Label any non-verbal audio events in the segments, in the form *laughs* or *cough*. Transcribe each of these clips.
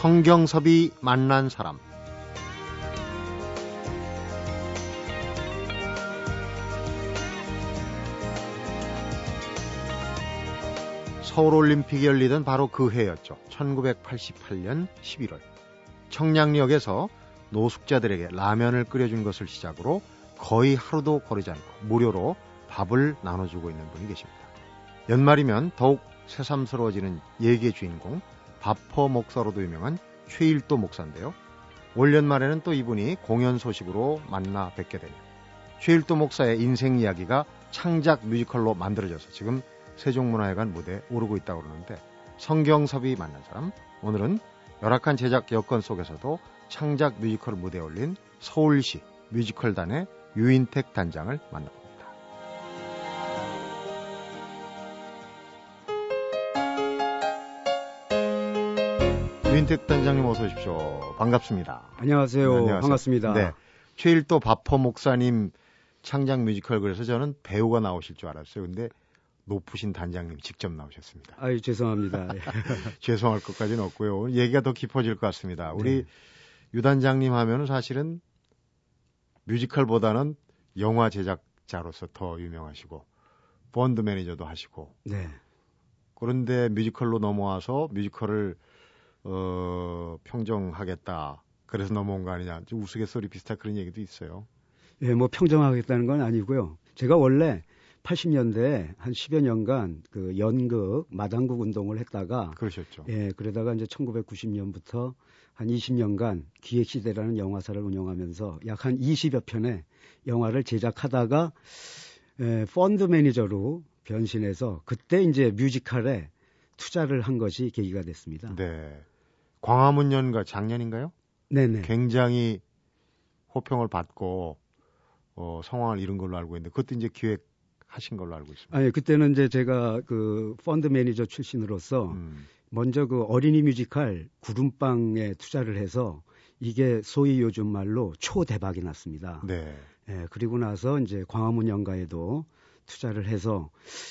성경섭이 만난 사람 서울올림픽이 열리던 바로 그 해였죠. 1988년 11월. 청량역에서 노숙자들에게 라면을 끓여준 것을 시작으로 거의 하루도 거르지 않고 무료로 밥을 나눠주고 있는 분이 계십니다. 연말이면 더욱 새삼스러워지는 예계 주인공 밥퍼 목사로도 유명한 최일도 목사인데요. 올 연말에는 또 이분이 공연 소식으로 만나 뵙게 되네요. 최일도 목사의 인생 이야기가 창작 뮤지컬로 만들어져서 지금 세종문화회관 무대에 오르고 있다고 그러는데 성경섭이 만난 사람 오늘은 열악한 제작 여건 속에서도 창작 뮤지컬 무대에 올린 서울시 뮤지컬단의 유인택 단장을 만나봅니다. 유인택 단장님 어서 오십시오. 반갑습니다. 안녕하세요. 네, 안녕하세요. 반갑습니다. 네. 최일도 바퍼 목사님 창작 뮤지컬 그래서 저는 배우가 나오실 줄 알았어요. 근데 높으신 단장님 직접 나오셨습니다. 아유 죄송합니다. *laughs* 죄송할 것까지는 없고요. 얘기가 더 깊어질 것 같습니다. 우리 네. 유 단장님 하면은 사실은 뮤지컬보다는 영화 제작자로서 더 유명하시고 펀드 매니저도 하시고. 네. 그런데 뮤지컬로 넘어와서 뮤지컬을 어, 평정하겠다. 그래서 넘어온 거 아니냐. 좀 우스갯소리 비슷한 그런 얘기도 있어요. 예, 뭐 평정하겠다는 건 아니고요. 제가 원래 80년대 한 10여 년간 그 연극 마당국 운동을 했다가 그러셨죠. 예, 그러다가 이제 1990년부터 한 20년간 기획시대라는 영화사를 운영하면서 약 한 20여 편의 영화를 제작하다가 예, 펀드 매니저로 변신해서 그때 이제 뮤지컬에 투자를 한 것이 계기가 됐습니다. 네. 광화문 연가 작년인가요? 네네. 굉장히 호평을 받고 어, 성황을 이룬 걸로 알고 있는데 그것도 이제 기획 하신 걸로 알고 있습니다. 아니 그때는 이제 제가 그 펀드 매니저 출신으로서 음. 먼저 그 어린이 뮤지컬 구름빵에 투자를 해서 이게 소위 요즘 말로 초대박이 났습니다. 네. 예, 그리고 나서 이제 광화문 연가에도 투자를 해서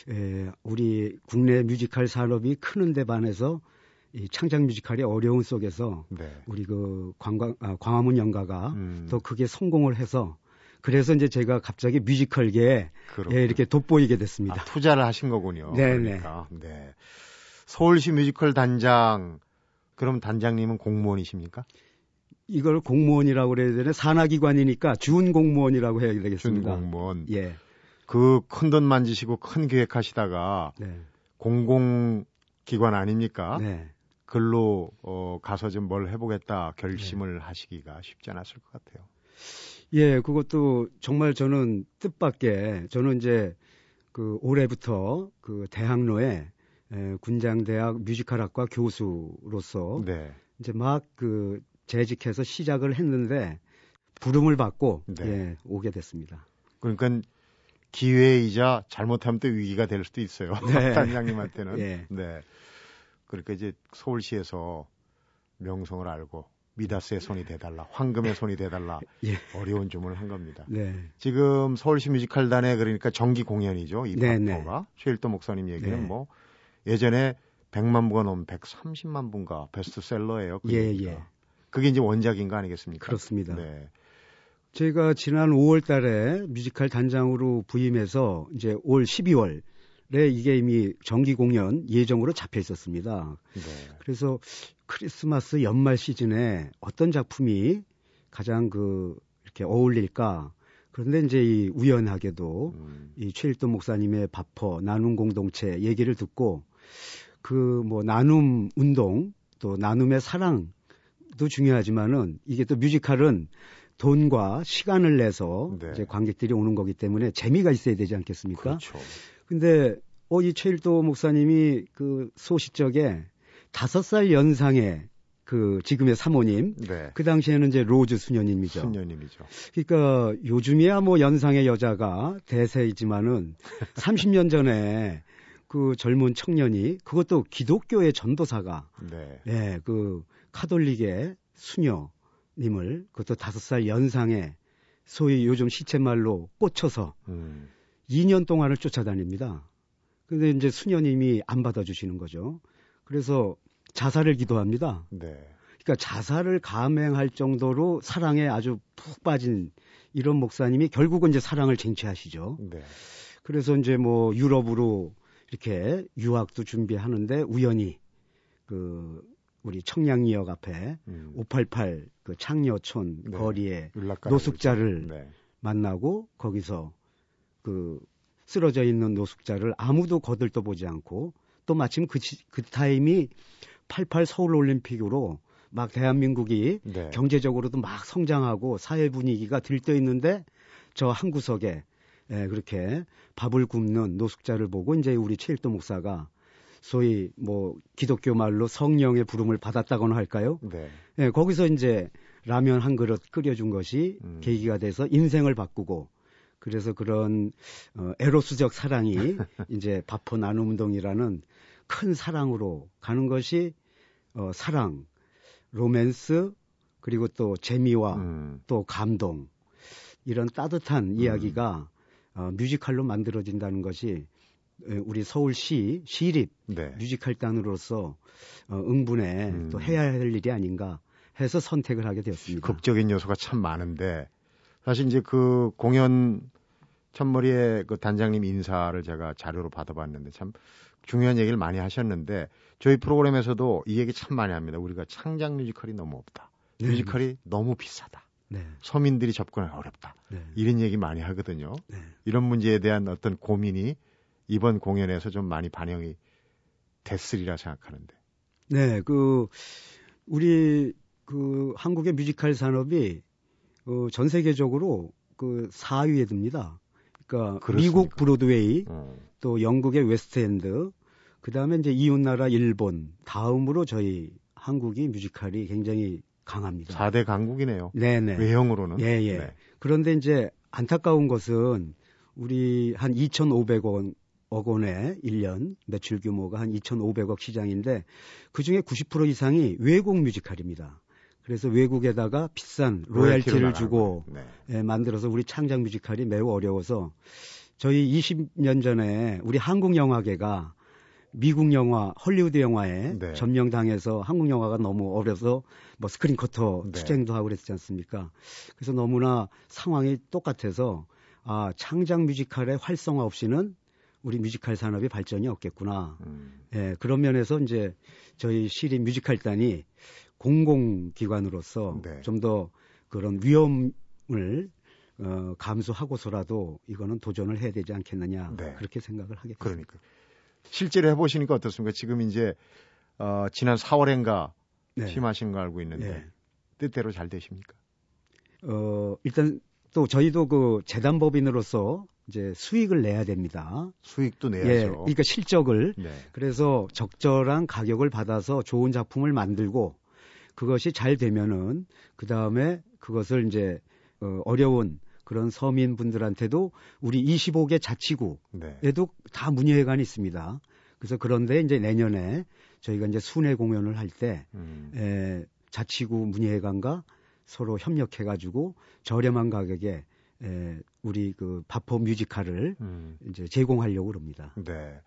예, 우리 국내 뮤지컬 산업이 크는 데 반해서 이 창작 뮤지컬의 어려운 속에서 네. 우리 그 관광 아, 광화문 연가가 음. 더 크게 성공을 해서 그래서 이제 제가 갑자기 뮤지컬계에 예, 이렇게 돋보이게 됐습니다. 아, 투자를 하신 거군요. 네네. 그러니까. 네. 서울시 뮤지컬 단장 그럼 단장님은 공무원이십니까? 이걸 공무원이라고 그래야 되나 산하기관이니까 준 공무원이라고 해야 되겠습니다. 준 공무원. 예. 그 큰 돈 만지시고 큰 계획하시다가 네. 공공기관 아닙니까? 네. 글로 어, 가서 좀 뭘 해보겠다 결심을 네. 하시기가 쉽지 않았을 것 같아요. 예, 그것도 정말 저는 뜻밖의 저는 이제 그 올해부터 그 대학로에 에, 군장대학 뮤지컬학과 교수로서 네. 이제 막 그 재직해서 시작을 했는데 부름을 받고 네. 예, 오게 됐습니다. 그러니까 기회이자 잘못하면 또 위기가 될 수도 있어요. 네. *laughs* 단장님한테는. *laughs* 예. 네. 그러니까 이제 서울시에서 명성을 알고 미다스의 손이 돼달라, 황금의 손이 돼달라 *laughs* 예. 어려운 주문을 한 겁니다. 네. 지금 서울시 뮤지컬단의 그러니까 정기 공연이죠. 이 네, 네. 파트가 최일도 목사님 얘기는 네. 뭐 예전에 100만 부가 넘은 130만 부가 베스트셀러예요. 그 예, 예. 그게 이제 원작인 거 아니겠습니까? 그렇습니다. 네. 제가 지난 5월 달에 뮤지컬 단장으로 부임해서 이제 올 12월 에 이게 이미 정기 공연 예정으로 잡혀 있었습니다. 네. 그래서 크리스마스 연말 시즌에 어떤 작품이 가장 그 이렇게 어울릴까? 그런데 이제 이 우연하게도 음. 이 최일도 목사님의 밥퍼 나눔 공동체 얘기를 듣고 그 뭐 나눔 운동 또 나눔의 사랑도 중요하지만은 이게 또 뮤지컬은 돈과 시간을 내서 네. 이제 관객들이 오는 거기 때문에 재미가 있어야 되지 않겠습니까? 그렇죠. 근데 어, 이 최일도 목사님이 그 소시적에 다섯 살 연상의 그 지금의 사모님, 네. 그 당시에는 이제 로즈 수녀님이죠. 수녀님이죠. 그러니까 요즘이야 뭐 연상의 여자가 대세이지만은 *laughs* 30년 전에 그 젊은 청년이 그것도 기독교의 전도사가 네. 예, 그 카톨릭의 수녀님을 그것도 다섯 살 연상의 소위 요즘 시체말로 꽂혀서 음. 2년 동안을 쫓아다닙니다. 근데 이제 수녀님이 안 받아주시는 거죠. 그래서 자살을 기도합니다. 네. 그러니까 자살을 감행할 정도로 사랑에 아주 푹 빠진 이런 목사님이 결국은 이제 사랑을 쟁취하시죠. 네. 그래서 이제 뭐 유럽으로 이렇게 유학도 준비하는데 우연히 그 우리 청량리역 앞에 음. 588 그 창녀촌 네. 거리에 노숙자를 네. 만나고 거기서 그 쓰러져 있는 노숙자를 아무도 거들떠 보지 않고 또 마침 그, 그 타임이 88 서울 올림픽으로 막 대한민국이 네. 경제적으로도 막 성장하고 사회 분위기가 들떠 있는데 저 한 구석에 예, 그렇게 밥을 굶는 노숙자를 보고 이제 우리 최일도 목사가 소위 뭐 기독교 말로 성령의 부름을 받았다고나 할까요? 네. 예, 거기서 이제 라면 한 그릇 끓여준 것이 음. 계기가 돼서 인생을 바꾸고 그래서 그런 어, 에로스적 사랑이 *laughs* 이제 바포 나눔 운동이라는 큰 사랑으로 가는 것이 어, 사랑, 로맨스 그리고 또 재미와 음. 또 감동 이런 따뜻한 음. 이야기가 어, 뮤지컬로 만들어진다는 것이 우리 서울시 시립 네. 뮤지컬단으로서 어, 응분에 음. 또 해야 할 일이 아닌가 해서 선택을 하게 되었습니다. 극적인 요소가 참 많은데 사실 이제 그 공연 첫머리에 그 단장님 인사를 제가 자료로 받아봤는데 참 중요한 얘기를 많이 하셨는데 저희 프로그램에서도 이 얘기 참 많이 합니다. 우리가 창작 뮤지컬이 너무 없다. 네. 뮤지컬이 너무 비싸다. 네. 서민들이 접근하기 어렵다. 네. 이런 얘기 많이 하거든요. 네. 이런 문제에 대한 어떤 고민이 이번 공연에서 좀 많이 반영이 됐으리라 생각하는데. 네, 그 우리 그 한국의 뮤지컬 산업이 어, 전 세계적으로 그 4위에 듭니다. 그러니까 그렇습니까? 미국 브로드웨이, 어. 또 영국의 웨스트엔드, 그 다음에 이제 이웃나라 일본, 다음으로 저희 한국이 뮤지컬이 굉장히 강합니다. 4대 강국이네요. 네네. 외형으로는. 예, 예. 네. 그런데 이제 안타까운 것은 우리 한 2,500원 억 원의 1년 매출 규모가 한 2,500억 시장인데 그 중에 90% 이상이 외국 뮤지컬입니다. 그래서 외국에다가 비싼 로얄티를 주고 네. 예, 만들어서 우리 창작 뮤지컬이 매우 어려워서 저희 20년 전에 우리 한국 영화계가 미국 영화, 헐리우드 영화에 네. 점령당해서 한국 영화가 너무 어려워서 뭐 스크린 쿼터 네. 투쟁도 하고 그랬지 않습니까? 그래서 너무나 상황이 똑같아서 아, 창작 뮤지컬의 활성화 없이는 우리 뮤지컬 산업이 발전이 없겠구나. 음. 예, 그런 면에서 이제 저희 시립 뮤지컬단이 공공기관으로서 네. 좀더 그런 위험을 어, 감수하고서라도 이거는 도전을 해야 되지 않겠느냐 네. 그렇게 생각을 하게 됐습니다. 그러니까 실제로 해보시니까 어떻습니까? 지금 이제 어, 지난 4월엔가 네. 심하신 거 알고 있는데 네. 뜻대로 잘 되십니까? 어, 일단 또 저희도 그 재단법인으로서 이제 수익을 내야 됩니다. 수익도 내야죠. 예, 그러니까 실적을 네. 그래서 적절한 가격을 받아서 좋은 작품을 만들고 그것이 잘 되면은 그 다음에 그것을 이제 어, 어려운 그런 서민분들한테도 우리 25개 자치구에도 네. 다 문예회관이 있습니다. 그래서 그런데 이제 내년에 저희가 이제 순회 공연을 할때 음. 에, 자치구 문예회관과 서로 협력해가지고 저렴한 가격에 에, 우리 그 바포 뮤지컬을 음. 이제 제공하려고 그럽니다. 네.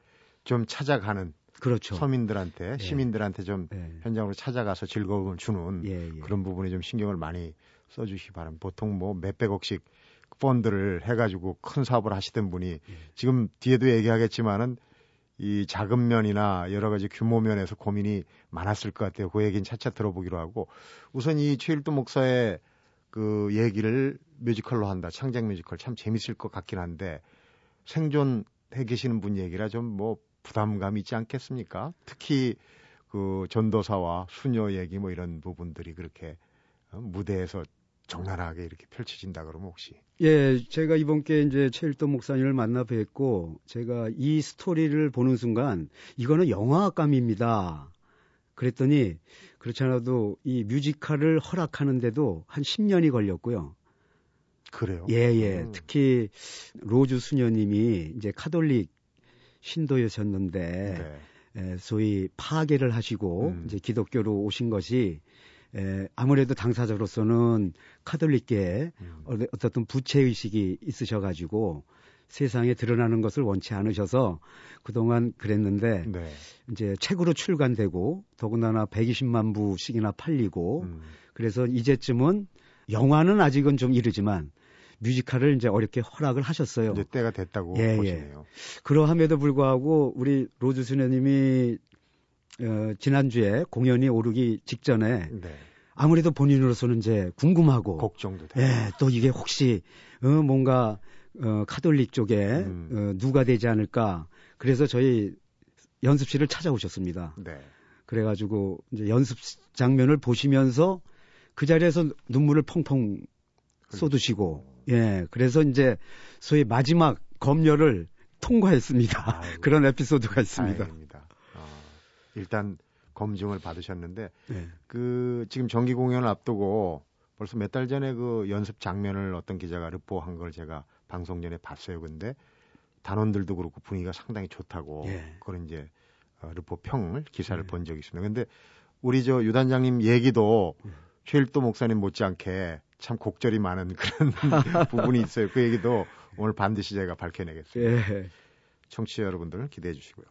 좀 찾아가는 그렇죠. 서민들한테 네. 시민들한테 좀 네. 현장으로 찾아가서 즐거움을 주는 예, 예. 그런 부분에 좀 신경을 많이 써주시기 바랍니다. 보통 뭐 몇백억씩 펀드를 해가지고 큰 사업을 하시던 분이 예. 지금 뒤에도 얘기하겠지만은 이 자금 면이나 여러 가지 규모 면에서 고민이 많았을 것 같아요. 그 얘기는 차차 들어보기로 하고 우선 이 최일도 목사의 그 얘기를 뮤지컬로 한다. 창작 뮤지컬 참 재밌을 것 같긴 한데 생존해 계시는 분 얘기라 좀 뭐 부담감 있지 않겠습니까? 특히 그 전도사와 수녀 얘기 뭐 이런 부분들이 그렇게 어, 무대에서 적나라하게 이렇게 펼쳐진다 그러면 혹시? 예, 제가 이번께 이제 최일도 목사님을 만나 뵙고 제가 이 스토리를 보는 순간 이거는 영화감입니다. 그랬더니 그렇지 않아도 이 뮤지컬을 허락하는데도 한 10년이 걸렸고요. 그래요? 예, 예. 음. 특히 로즈 수녀님이 이제 카톨릭 신도였었는데 네. 에, 소위 파계를 하시고 음. 이제 기독교로 오신 것이 에, 아무래도 당사자로서는 카톨릭계 음. 어떤 부채 의식이 있으셔가지고 세상에 드러나는 것을 원치 않으셔서 그동안 그랬는데 네. 이제 책으로 출간되고 더군다나 120만 부씩이나 팔리고 음. 그래서 이제쯤은 영화는 아직은 좀 이르지만 뮤지컬을 이제 어렵게 허락을 하셨어요. 이제 때가 됐다고 예, 예. 보시네요. 예. 그러함에도 불구하고 우리 로즈 수녀님이 어, 지난주에 공연이 오르기 직전에 네. 아무래도 본인으로서는 이제 궁금하고 걱정도 되고 예, 또 이게 혹시 어, 뭔가 어, 카톨릭 쪽에 음. 어, 누가 되지 않을까 그래서 저희 연습실을 찾아오셨습니다. 네. 그래가지고 이제 연습 장면을 보시면서 그 자리에서 눈물을 펑펑 쏟으시고 예 그래서 이제 소위 마지막 검열을 통과했습니다. 아이고, *laughs* 그런 에피소드가 있습니다. 어, 일단 검증을 받으셨는데 네. 그 지금 정기 공연을 앞두고 벌써 몇 달 전에 그 연습 장면을 어떤 기자가 르포한 걸 제가 방송 전에 봤어요. 근데 단원들도 그렇고 분위기가 상당히 좋다고 예. 그런 이제 어, 르포 평을 기사를 예. 본 적이 있습니다. 근데 우리 저 유단장님 얘기도 예. 최일도 목사님 못지않게 참 곡절이 많은 그런 *laughs* 부분이 있어요. 그 얘기도 오늘 반드시 제가 밝혀내겠습니다. 예. 청취자 여러분들 기대해 주시고요.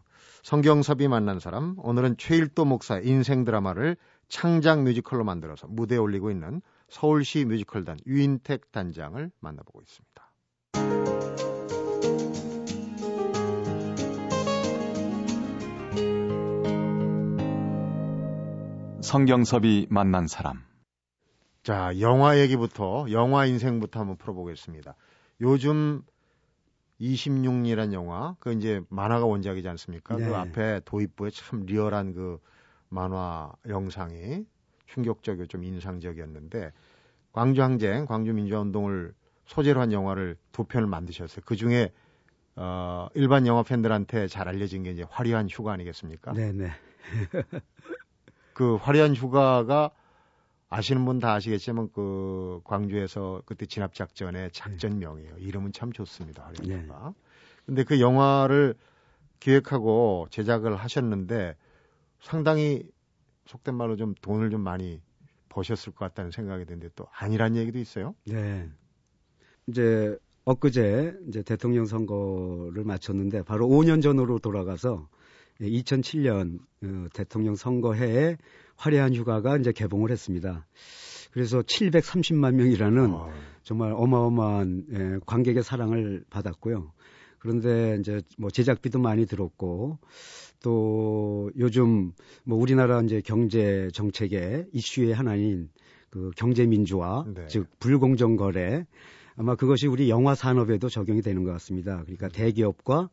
성경섭이 만난 사람 오늘은 최일도 목사 인생 드라마를 창작 뮤지컬로 만들어서 무대에 올리고 있는 서울시 뮤지컬단 유인택 단장을 만나보고 있습니다. 성경섭이 만난 사람. 자, 영화 얘기부터, 영화 인생부터 한번 풀어보겠습니다. 요즘 26이란 영화, 그 이제 만화가 원작이지 않습니까? 그 네. 그 앞에 도입부에 참 리얼한 그 만화 영상이 충격적이고 좀 인상적이었는데, 광주항쟁, 광주민주화운동을 소재로 한 영화를 두 편을 만드셨어요. 그 중에 어, 일반 영화 팬들한테 잘 알려진 게 이제 화려한 휴가 아니겠습니까? 네네. *laughs* 그 화려한 휴가가 아시는 분 다 아시겠지만 그 광주에서 그때 진압 작전의 작전명이에요. 이름은 참 좋습니다. 화려한 네. 휴가. 근데 그 영화를 기획하고 제작을 하셨는데 상당히 속된 말로 좀 돈을 좀 많이 버셨을 것 같다는 생각이 드는데 또 아니란 얘기도 있어요. 네. 이제 엊그제 이제 대통령 선거를 마쳤는데 바로 5년 전으로 돌아가서 2007년 어, 대통령 선거해에 화려한 휴가가 이제 개봉을 했습니다. 그래서 730만 명이라는 어. 정말 어마어마한 예, 관객의 사랑을 받았고요. 그런데 이제 뭐 제작비도 많이 들었고 또 요즘 뭐 우리나라 이제 경제 정책의 이슈의 하나인 그 경제 민주화 네. 즉 불공정 거래 아마 그것이 우리 영화 산업에도 적용이 되는 것 같습니다. 그러니까 대기업과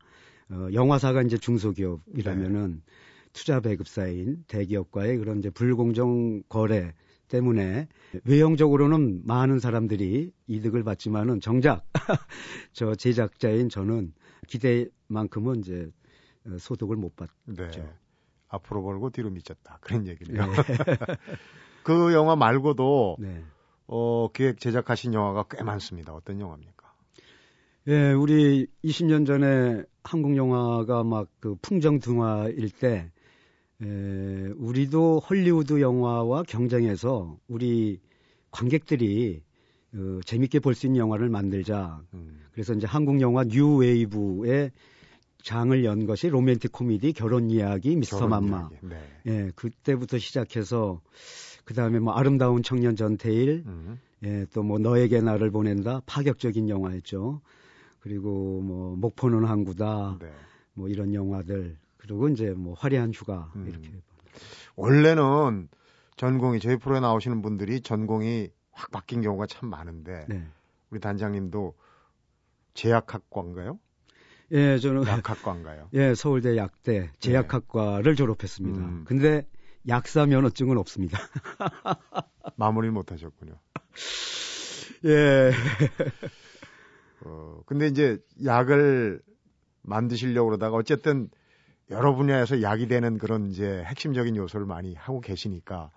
어, 영화사가 이제 중소기업이라면은 네. 투자 배급사인 대기업과의 그런 이제 불공정 거래 때문에 외형적으로는 많은 사람들이 이득을 받지만은 정작 *laughs* 저 제작자인 저는 기대만큼은 이제 어, 소득을 못 받죠. 네. 앞으로 벌고 뒤로 미쳤다 그런 얘기네요. 네. *laughs* 그 영화 말고도 네. 어, 기획 제작하신 영화가 꽤 많습니다. 어떤 영화입니까? 예, 우리 20년 전에 한국 영화가 막 그 풍전등화일 때 에, 우리도 헐리우드 영화와 경쟁해서 우리 관객들이 어, 재밌게 볼 수 있는 영화를 만들자. 음. 그래서 이제 한국 영화 뉴 웨이브의 장을 연 것이 로맨틱 코미디 결혼 이야기 미스터 맘마. 네. 예, 그때부터 시작해서 그 다음에 뭐 아름다운 청년 전태일, 음. 예, 또 뭐 너에게 나를 보낸다 파격적인 영화였죠. 그리고 뭐 목포는 항구다, 네. 뭐 이런 영화들 그리고 이제 뭐 화려한 휴가 음. 이렇게. 원래는 전공이 저희 프로에 나오시는 분들이 전공이 확 바뀐 경우가 참 많은데 네. 우리 단장님도 제약학과인가요? 예, 저는 약학과인가요? *laughs* 예, 서울대 약대 제약학과를 네. 졸업했습니다. 음. 근데 약사 면허증은 없습니다. *laughs* 마무리 못 하셨군요. 예. 어, 근데 이제 약을 만드시려고 그러다가 어쨌든 여러 분야에서 약이 되는 그런 이제 핵심적인 요소를 많이 하고 계시니까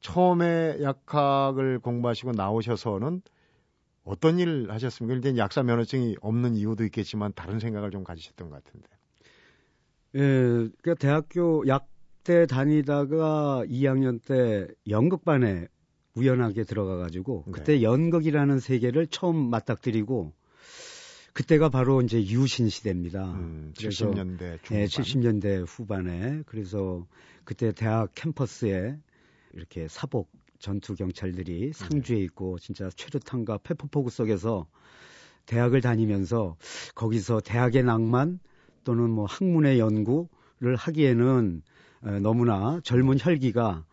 처음에 약학을 공부하시고 나오셔서는 어떤 일을 하셨습니까? 일단 약사 면허증이 없는 이유도 있겠지만 다른 생각을 좀 가지셨던 것 같은데. 예, 그러니까 대학교 약때 다니다가 2학년 때 연극반에 우연하게 들어가 가지고 그때 네. 연극이라는 세계를 처음 맞닥뜨리고 그때가 바로 이제 유신 시대입니다. 음, 70년대 중반. 네, 70년대 후반에 그래서 그때 대학 캠퍼스에 이렇게 사복 전투 경찰들이 상주해 네. 있고 진짜 최루탄과 페퍼포구 속에서 대학을 다니면서 거기서 대학의 낭만 또는 뭐 학문의 연구를 하기에는 너무나 젊은 혈기가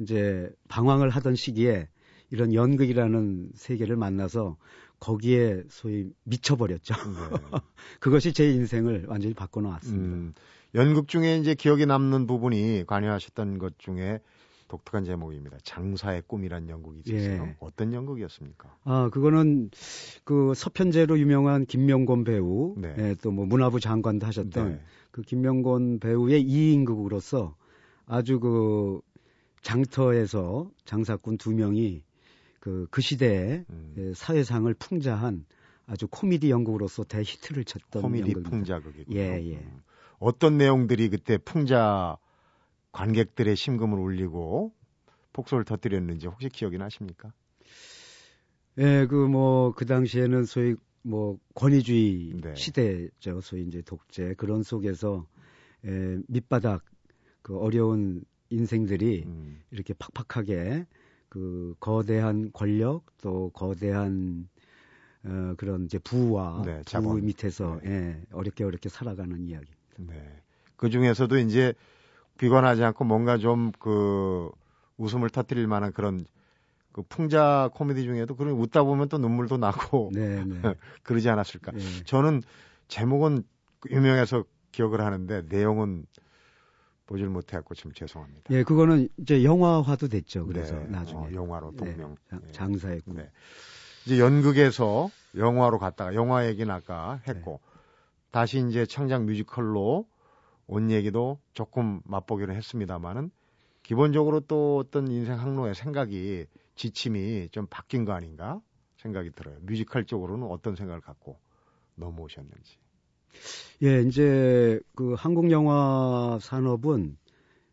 이제 방황을 하던 시기에 이런 연극이라는 세계를 만나서 거기에 소위 미쳐버렸죠. 네. *laughs* 그것이 제 인생을 완전히 바꿔놓았습니다. 음, 연극 중에 이제 기억에 남는 부분이 관여하셨던 것 중에 독특한 제목입니다. 장사의 꿈이란 연극이 있었어요. 예. 어떤 연극이었습니까? 아, 그거는 그 서편제로 유명한 김명곤 배우, 네. 예, 또뭐 문화부 장관도 하셨던 네. 그 김명곤 배우의 2인극으로서 아주 그 장터에서 장사꾼 두 명이 그, 그 시대에 음. 예, 사회상을 풍자한 아주 코미디 연극으로서 대히트를 쳤던 코미디 풍자극이군요. 예, 예. 음. 어떤 내용들이 그때 풍자 관객들의 심금을 울리고 폭소를 터뜨렸는지 혹시 기억이 나십니까? 예, 그 뭐 그 당시에는 소위 뭐 권위주의 네. 시대죠. 소위 이제 독재 그런 속에서 예, 밑바닥 그 어려운 인생들이 음. 이렇게 팍팍하게 그 거대한 권력 또 거대한 어, 그런 이제 부와 네, 부 밑에서 네. 예, 어렵게 어렵게 살아가는 이야기. 네. 그 중에서도 이제 비관하지 않고 뭔가 좀 그 웃음을 터뜨릴 만한 그런 그 풍자 코미디 중에도 그런 웃다 보면 또 눈물도 나고 *laughs* 네, 네. *laughs* 그러지 않았을까. 네. 저는 제목은 유명해서 기억을 하는데 내용은 보질 못해갖고 좀 죄송합니다. 예, 그거는 이제 영화화도 됐죠. 그래서 네, 나중에 어, 영화로 네, 동명 네, 장사의 꿈. 네. 이제 연극에서 영화로 갔다가 영화 얘기는 아까 했고 네. 다시 이제 창작 뮤지컬로 온 얘기도 조금 맛보기로 했습니다만은 기본적으로 또 어떤 인생 항로의 생각이 지침이 좀 바뀐 거 아닌가 생각이 들어요. 뮤지컬 쪽으로는 어떤 생각을 갖고 넘어오셨는지. 예, 이제 그 한국 영화 산업은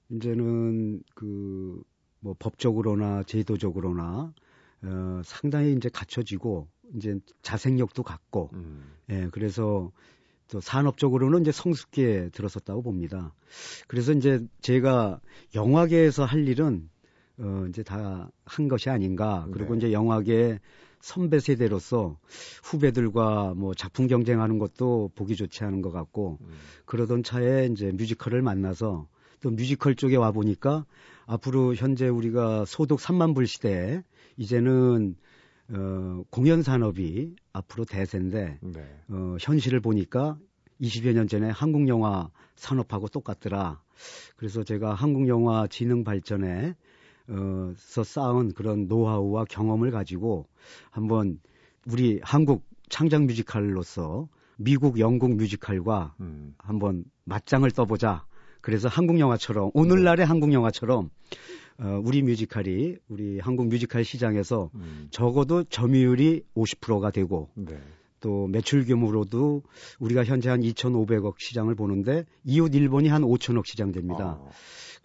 이제는 그 뭐 법적으로나 제도적으로나 어 상당히 이제 갖춰지고 이제 자생력도 갖고 음. 예, 그래서 또 산업적으로는 이제 성숙기에 들어섰다고 봅니다. 그래서 이제 제가 영화계에서 할 일은 어 이제 다 한 것이 아닌가. 그리고 네. 이제 영화계 선배 세대로서 후배들과 뭐 작품 경쟁하는 것도 보기 좋지 않은 것 같고 음. 그러던 차에 이제 뮤지컬을 만나서 또 뮤지컬 쪽에 와 보니까 앞으로 현재 우리가 소득 3만 불 시대에 이제는 어, 공연 산업이 앞으로 대세인데 네. 어, 현실을 보니까 20여 년 전에 한국 영화 산업하고 똑같더라. 그래서 제가 한국 영화 진흥 발전에 어서 쌓은 그런 노하우와 경험을 가지고 한번 우리 한국 창작 뮤지컬로서 미국 영국 뮤지컬과 음. 한번 맞짱을 떠보자. 그래서 한국 영화처럼 오늘날의 네. 한국 영화처럼 어, 우리 뮤지컬이 우리 한국 뮤지컬 시장에서 음. 적어도 점유율이 50%가 되고 네. 또 매출 규모로도 우리가 현재 한 2,500억 시장을 보는데 이웃 일본이 한 5천억 시장 됩니다. 아.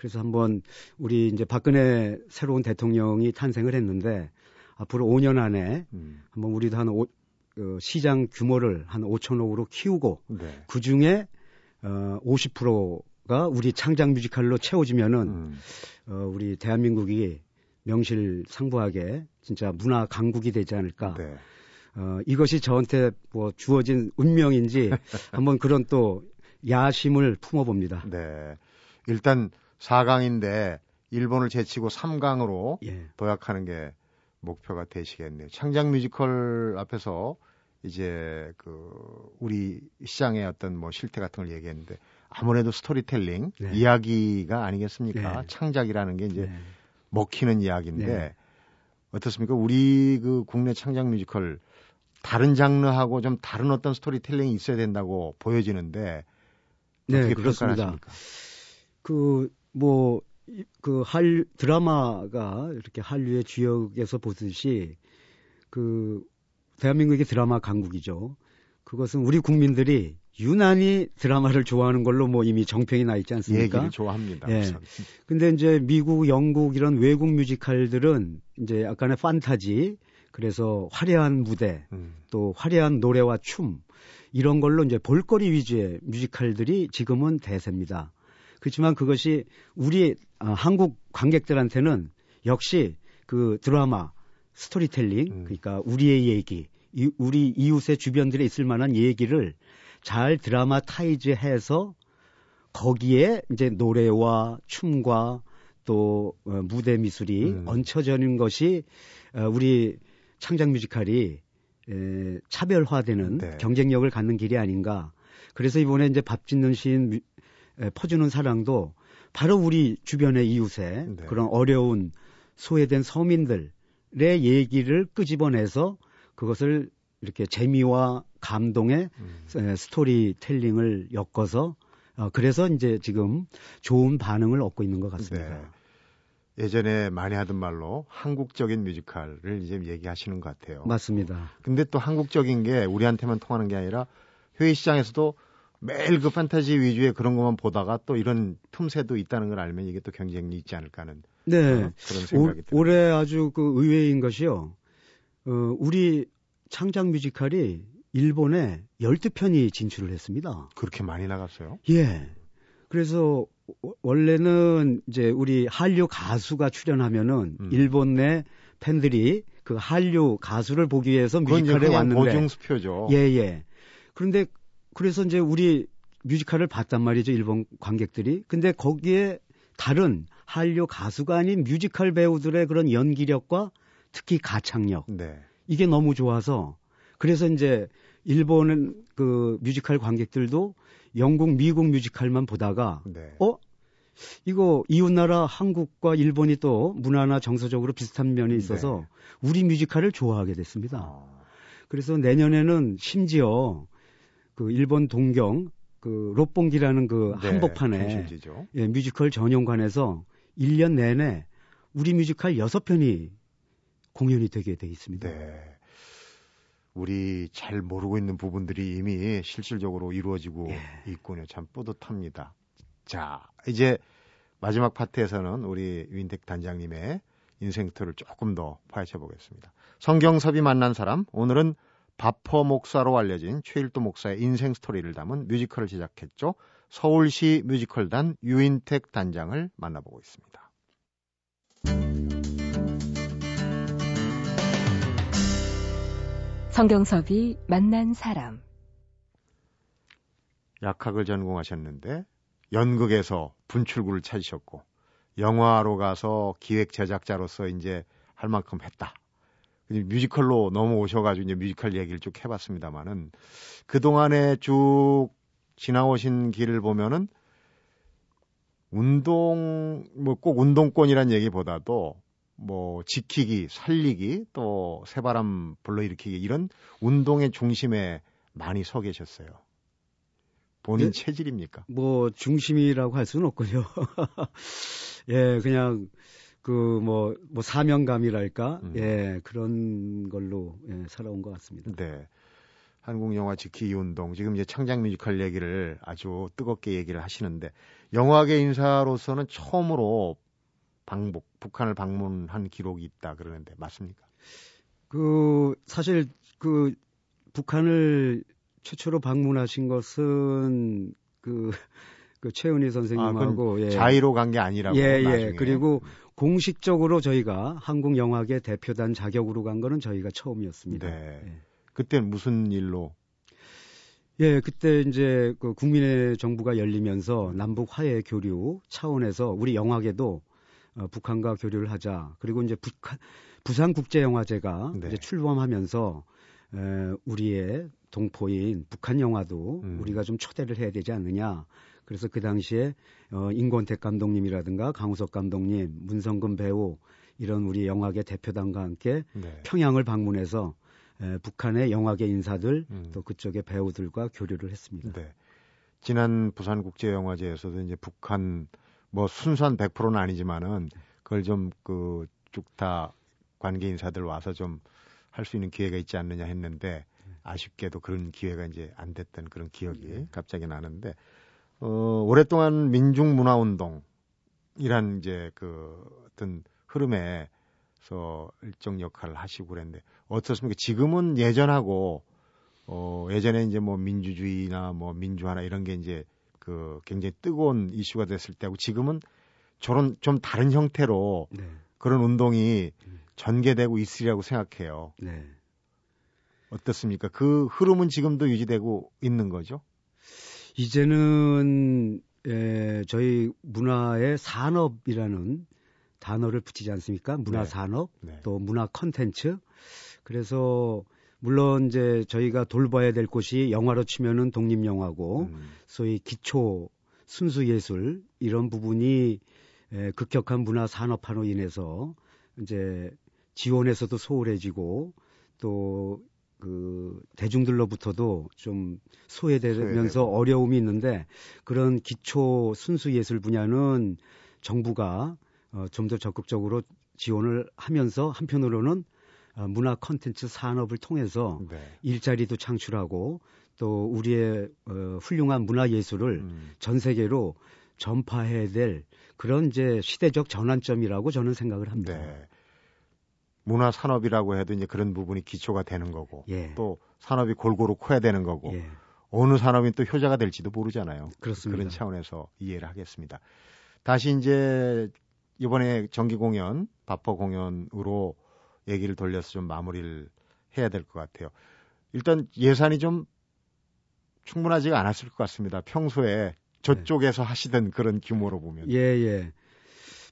그래서 한번 우리 이제 박근혜 새로운 대통령이 탄생을 했는데 앞으로 5년 안에 음. 한번 우리도 한 오, 어, 시장 규모를 한 5천억으로 키우고 네. 그 중에 어, 50%가 우리 창작 뮤지컬로 채워지면은 음. 어, 우리 대한민국이 명실상부하게 진짜 문화 강국이 되지 않을까. 네. 어, 이것이 저한테 뭐 주어진 운명인지 *laughs* 한번 그런 또 야심을 품어봅니다. 네. 일단 4강인데 일본을 제치고 3강으로 예. 도약하는 게 목표가 되시겠네요. 창작 뮤지컬 앞에서 이제 그 우리 시장의 어떤 뭐 실태 같은 걸 얘기했는데 아무래도 스토리텔링 네. 이야기가 아니겠습니까? 네. 창작이라는 게 이제 네. 먹히는 이야기인데 네. 어떻습니까? 우리 그 국내 창작 뮤지컬 다른 장르하고 좀 다른 어떤 스토리텔링이 있어야 된다고 보여지는데 네, 어떻게 그렇습니다. 그 뭐 그 할 드라마가 이렇게 한류의 주역에서 보듯이 그 대한민국의 드라마 강국이죠. 그것은 우리 국민들이 유난히 드라마를 좋아하는 걸로 뭐 이미 정평이 나 있지 않습니까? 얘기를 좋아합니다. 예. 근데 이제 미국, 영국 이런 외국 뮤지컬들은 이제 약간의 판타지 그래서 화려한 무대, 음. 또 화려한 노래와 춤 이런 걸로 이제 볼거리 위주의 뮤지컬들이 지금은 대세입니다. 그렇지만 그것이 우리 어, 한국 관객들한테는 역시 그 드라마 스토리텔링 음. 그러니까 우리의 얘기 이, 우리 이웃의 주변들에 있을 만한 얘기를 잘 드라마 타이즈해서 거기에 이제 노래와 춤과 또 어, 무대 미술이 음. 얹혀지는 것이 어, 우리 창작 뮤지컬이 에, 차별화되는 네. 경쟁력을 갖는 길이 아닌가. 그래서 이번에 이제 밥 짓는 시인 에, 퍼주는 사랑도 바로 우리 주변의 이웃의 네. 그런 어려운 소외된 서민들의 얘기를 끄집어내서 그것을 이렇게 재미와 감동의 음. 스토리텔링을 엮어서 어, 그래서 이제 지금 좋은 반응을 얻고 있는 것 같습니다. 네. 예전에 많이 하던 말로 한국적인 뮤지컬을 이제 얘기하시는 것 같아요. 맞습니다. 근데 또 한국적인 게 우리한테만 통하는 게 아니라 회의 시장에서도 매일 그 판타지 위주의 그런 것만 보다가 또 이런 틈새도 있다는 걸 알면 이게 또 경쟁이 있지 않을까 하는 네. 어, 그런 생각이 듭니다. 올해 아주 그 의외인 것이요. 어, 우리 창작 뮤지컬이 일본에 12편이 진출을 했습니다. 그렇게 많이 나갔어요? 예. 그래서 원래는 이제 우리 한류 가수가 출연하면은 음. 일본 내 팬들이 그 한류 가수를 보기 위해서 뮤지컬에 왔는데 보증수표죠. 예, 예. 그런데 그래서 이제 우리 뮤지컬을 봤단 말이죠, 일본 관객들이. 근데 거기에 다른 한류 가수가 아닌 뮤지컬 배우들의 그런 연기력과 특히 가창력. 네. 이게 너무 좋아서 그래서 이제 일본은 그 뮤지컬 관객들도 영국, 미국 뮤지컬만 보다가 네. 어 이거 이웃나라 한국과 일본이 또 문화나 정서적으로 비슷한 면이 있어서 네. 우리 뮤지컬을 좋아하게 됐습니다. 아. 그래서 내년에는 심지어 그 일본 동경 그 롯폰기라는 그 네, 한복판에 예, 뮤지컬 전용관에서 1년 내내 우리 뮤지컬 6편이 공연이 되게 돼 있습니다. 네. 우리 잘 모르고 있는 부분들이 이미 실질적으로 이루어지고 예. 있군요. 참 뿌듯합니다. 자, 이제 마지막 파트에서는 우리 유인택 단장님의 인생터를 조금 더 파헤쳐 보겠습니다. 성경섭이 만난 사람, 오늘은 밥퍼 목사로 알려진 최일도 목사의 인생 스토리를 담은 뮤지컬을 제작했죠. 서울시 뮤지컬단 유인택 단장을 만나보고 있습니다. 성경섭이 만난 사람. 약학을 전공하셨는데 연극에서 분출구를 찾으셨고 영화로 가서 기획 제작자로서 이제 할 만큼 했다. 뮤지컬로 넘어오셔가지고 이제 뮤지컬 얘기를 쭉 해봤습니다만은 그 동안에 쭉 지나오신 길을 보면은 운동 뭐 꼭 운동권이란 얘기보다도 뭐 지키기, 살리기, 또 새바람 불러일으키기 이런 운동의 중심에 많이 서 계셨어요. 본인 네, 체질입니까? 뭐 중심이라고 할 수는 없고요. *laughs* 예, 그냥 그 뭐뭐 뭐 사명감이랄까, 음. 예 그런 걸로 예, 살아온 것 같습니다. 네. 한국 영화 지키기 운동 지금 이제 창작 뮤지컬 얘기를 아주 뜨겁게 얘기를 하시는데 영화계 인사로서는 처음으로 방북 북한을 방문한 기록이 있다 그러는데 맞습니까? 그 사실 그 북한을 최초로 방문하신 것은 그, 그 최은희 선생님하고 아, 예. 자의로 간 게 아니라고 예, 예. 그리고 공식적으로 저희가 한국 영화계 대표단 자격으로 간 거는 저희가 처음이었습니다. 네. 예. 그때는 무슨 일로? 예, 그때 이제 그 국민의 정부가 열리면서 남북 화해 교류 차원에서 우리 영화계도 어, 북한과 교류를 하자. 그리고 이제 북한 부산 국제 영화제가 네. 이제 출범하면서 에, 우리의 동포인 북한 영화도 음. 우리가 좀 초대를 해야 되지 않느냐. 그래서 그 당시에 어, 인권택 감독님이라든가 강우석 감독님, 문성근 배우 이런 우리 영화계 대표단과 함께 네. 평양을 방문해서 에, 북한의 영화계 인사들 음. 또 그쪽의 배우들과 교류를 했습니다. 네. 지난 부산국제영화제에서도 이제 북한 뭐 순수한 100%는 아니지만은 그걸 좀 그 쭉 다 관계 인사들 와서 좀 할 수 있는 기회가 있지 않느냐 했는데 아쉽게도 그런 기회가 이제 안 됐던 그런 기억이 네. 갑자기 나는데 어, 오랫동안 민중문화운동이란 이제 그 어떤 흐름에 일정 역할을 하시고 그랬는데 어떻습니까? 지금은 예전하고 어 예전에 이제 뭐 민주주의나 뭐 민주화나 이런 게 이제 그 굉장히 뜨거운 이슈가 됐을 때하고 지금은 저런 좀 다른 형태로 네. 그런 운동이 음. 전개되고 있으리라고 생각해요. 네. 어떻습니까? 그 흐름은 지금도 유지되고 있는 거죠? 이제는 에, 저희 문화의 산업이라는 단어를 붙이지 않습니까? 문화 산업, 네. 네. 또 문화 컨텐츠. 그래서 물론 이제 저희가 돌봐야 될 곳이 영화로 치면은 독립 영화고 음. 소위 기초 순수 예술 이런 부분이 에, 급격한 문화 산업화로 인해서 이제 지원에서도 소홀해지고 또 그 대중들로부터도 좀 소외되면서 어려움이 있는데 그런 기초 순수 예술 분야는 정부가 어, 좀 더 적극적으로 지원을 하면서 한편으로는 어, 문화 컨텐츠 산업을 통해서 네. 일자리도 창출하고 또 우리의 어, 훌륭한 문화 예술을 음. 전 세계로 전파해야 될 그런 이제 시대적 전환점이라고 저는 생각을 합니다. 네. 문화 산업이라고 해도 이제 그런 부분이 기초가 되는 거고 예. 또 산업이 골고루 커야 되는 거고 예. 어느 산업이 또 효자가 될지도 모르잖아요. 그렇습니다. 그런 차원에서 이해를 하겠습니다. 다시 이제 이번에 정기 공연, 바퍼 공연으로 얘기를 돌려서 좀 마무리를 해야 될 것 같아요. 일단 예산이 좀 충분하지가 않았을 것 같습니다. 평소에 저쪽에서 네. 하시던 그런 규모로 보면. 예, 예.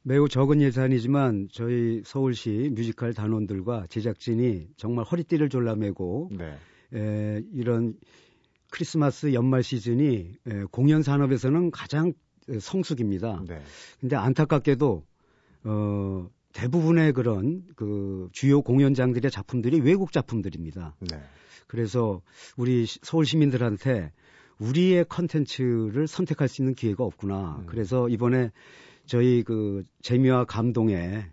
매우 적은 예산이지만 저희 서울시 뮤지컬 단원들과 제작진이 정말 허리띠를 졸라매고 네. 에, 이런 크리스마스 연말 시즌이 에, 공연 산업에서는 가장 성숙입니다. 네. 근데 안타깝게도 어 대부분의 그런 그 주요 공연장들의 작품들이 외국 작품들입니다. 네. 그래서 우리 서울 시민들한테 우리의 컨텐츠를 선택할 수 있는 기회가 없구나. 음. 그래서 이번에 저희 그 재미와 감동의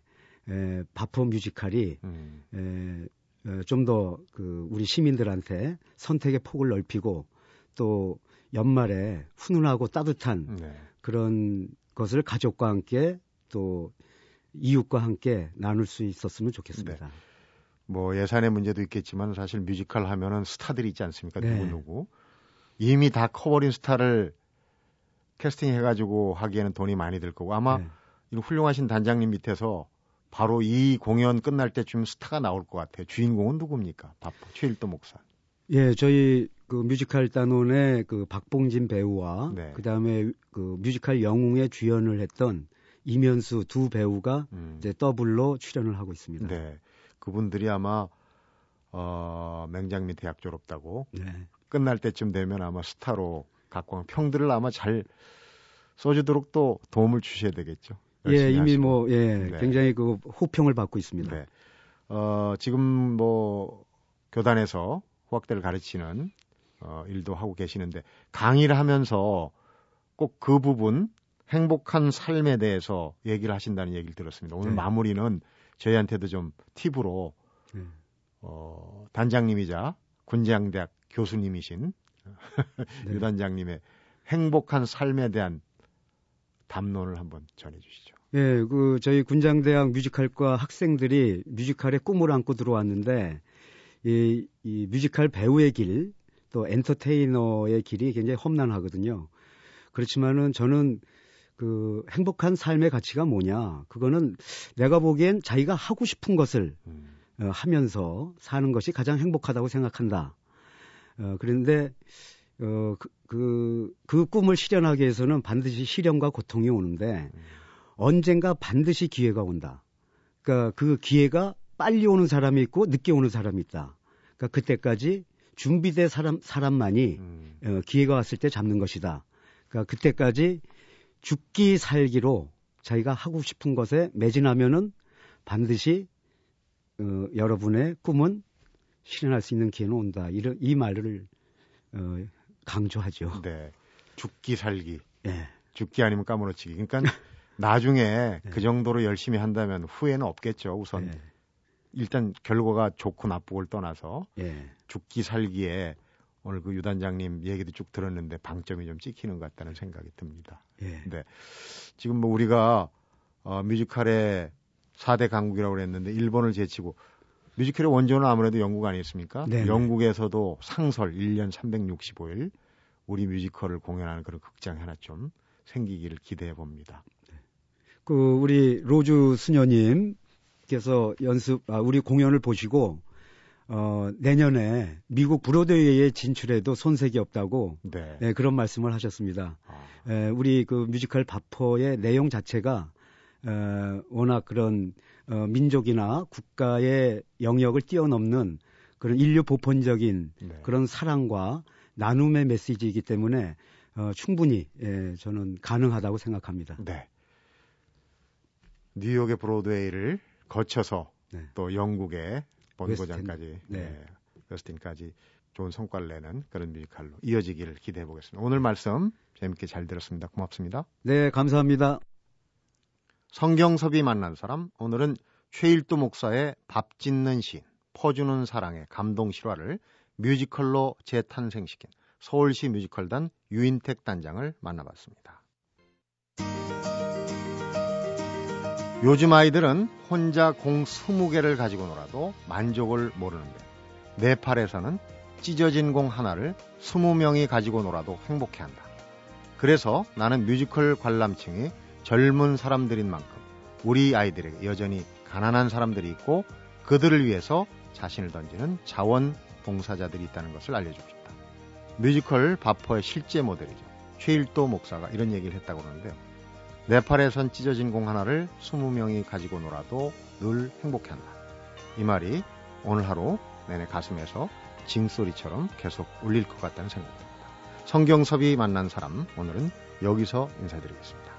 에, 바퍼 뮤지컬이 음. 에, 좀더 그 우리 시민들한테 선택의 폭을 넓히고 또 연말에 훈훈하고 따뜻한 네. 그런 것을 가족과 함께 또 이웃과 함께 나눌 수 있었으면 좋겠습니다. 네. 뭐 예산의 문제도 있겠지만 사실 뮤지컬 하면은 스타들이 있지 않습니까? 네. 누구 누구 이미 다 커버린 스타를 캐스팅 해가지고 하기에는 돈이 많이 들 거고 아마 네. 이 훌륭하신 단장님 밑에서 바로 이 공연 끝날 때쯤 스타가 나올 것 같아요. 주인공은 누굽니까? 밥퍼 최일도 목사. 예, 저희 그 뮤지컬 단원의 그 박봉진 배우와 네. 그다음에 그 뮤지컬 영웅에 주연을 했던 이면수 두 배우가 음. 이제 더블로 출연을 하고 있습니다. 네. 그분들이 아마 어, 맹장미 대학 졸업다고 네. 끝날 때쯤 되면 아마 스타로 갖고 평들을 아마 잘 써주도록 또 도움을 주셔야 되겠죠. 예, 이미 하시고. 뭐, 예, 네. 굉장히 그 호평을 받고 있습니다. 네. 어, 지금 뭐, 교단에서 후학대를 가르치는 어, 일도 하고 계시는데 강의를 하면서 꼭 그 부분 행복한 삶에 대해서 얘기를 하신다는 얘기를 들었습니다. 오늘 네. 마무리는 저희한테도 좀 팁으로 네. 어, 단장님이자 군장대학 교수님이신 네. *laughs* 유단장님의 행복한 삶에 대한 담론을 한번 전해주시죠. 네, 그 저희 군장대학 뮤지컬과 학생들이 뮤지컬의 꿈을 안고 들어왔는데 이, 이 뮤지컬 배우의 길, 또 엔터테이너의 길이 굉장히 험난하거든요. 그렇지만은 저는 그 행복한 삶의 가치가 뭐냐? 그거는 내가 보기엔 자기가 하고 싶은 것을 음. 어, 하면서 사는 것이 가장 행복하다고 생각한다. 어, 그런데 어, 그, 그, 그 꿈을 실현하기 위해서는 반드시 시련과 고통이 오는데 음. 언젠가 반드시 기회가 온다. 그러니까 그 기회가 빨리 오는 사람이 있고 늦게 오는 사람이 있다. 그러니까 그때까지 준비된 사람 사람만이 음. 어, 기회가 왔을 때 잡는 것이다. 그러니까 그때까지 죽기 살기로 자기가 하고 싶은 것에 매진하면은 반드시 어, 여러분의 꿈은 실현할 수 있는 기회는 온다. 이런 이 말을 어, 강조하죠. 네. 죽기 살기. 네. 죽기 아니면 까무러치기. 그러니까 나중에 네. 그 정도로 열심히 한다면 후회는 없겠죠. 우선 네. 일단 결과가 좋고 나쁘고를 떠나서 네. 죽기 살기에 오늘 그 유단장님 얘기도 쭉 들었는데 방점이 좀 찍히는 것 같다는 생각이 듭니다. 예. 네. 지금 뭐 우리가 어, 뮤지컬의 4대 강국이라고 그랬는데 일본을 제치고 뮤지컬의 원조는 아무래도 영국 아니었습니까? 네네. 영국에서도 상설 1년 365일 우리 뮤지컬을 공연하는 그런 극장이 하나 좀 생기기를 기대해 봅니다. 그 우리 로즈 수녀님께서 연습 아, 우리 공연을 보시고 어, 내년에 미국 브로드웨이에 진출해도 손색이 없다고 네. 예, 그런 말씀을 하셨습니다. 아, 예, 우리 그 뮤지컬 밥퍼의 내용 자체가 어, 워낙 그런 어, 민족이나 국가의 영역을 뛰어넘는 그런 인류 보편적인 네. 그런 사랑과 나눔의 메시지이기 때문에 어, 충분히 예, 저는 가능하다고 생각합니다. 네. 뉴욕의 브로드웨이를 거쳐서 네. 또 영국의 본고장까지. 네. 네. 웨스틴까지 좋은 성과를 내는 그런 뮤지컬로 이어지기를 기대해 보겠습니다. 오늘 말씀 재밌게 잘 들었습니다. 고맙습니다. 네, 감사합니다. 성경섭이 만난 사람 오늘은 최일도 목사의 밥 짓는 시인 퍼주는 사랑의 감동 실화를 뮤지컬로 재탄생시킨 서울시 뮤지컬단 유인택 단장을 만나봤습니다. 요즘 아이들은 혼자 공 20개를 가지고 놀아도 만족을 모르는데 네팔에서는 찢어진 공 하나를 20명이 가지고 놀아도 행복해한다. 그래서 나는 뮤지컬 관람층이 젊은 사람들인 만큼 우리 아이들에게 여전히 가난한 사람들이 있고 그들을 위해서 자신을 던지는 자원 봉사자들이 있다는 것을 알려주고 싶다. 뮤지컬 바퍼의 실제 모델이죠. 최일도 목사가 이런 얘기를 했다고 그러는데요. 네팔에선 찢어진 공 하나를 20명이 가지고 놀아도 늘 행복해 한다. 이 말이 오늘 하루 내내 가슴에서 징소리처럼 계속 울릴 것 같다는 생각이 듭니다. 성경섭이 만난 사람 오늘은 여기서 인사드리겠습니다.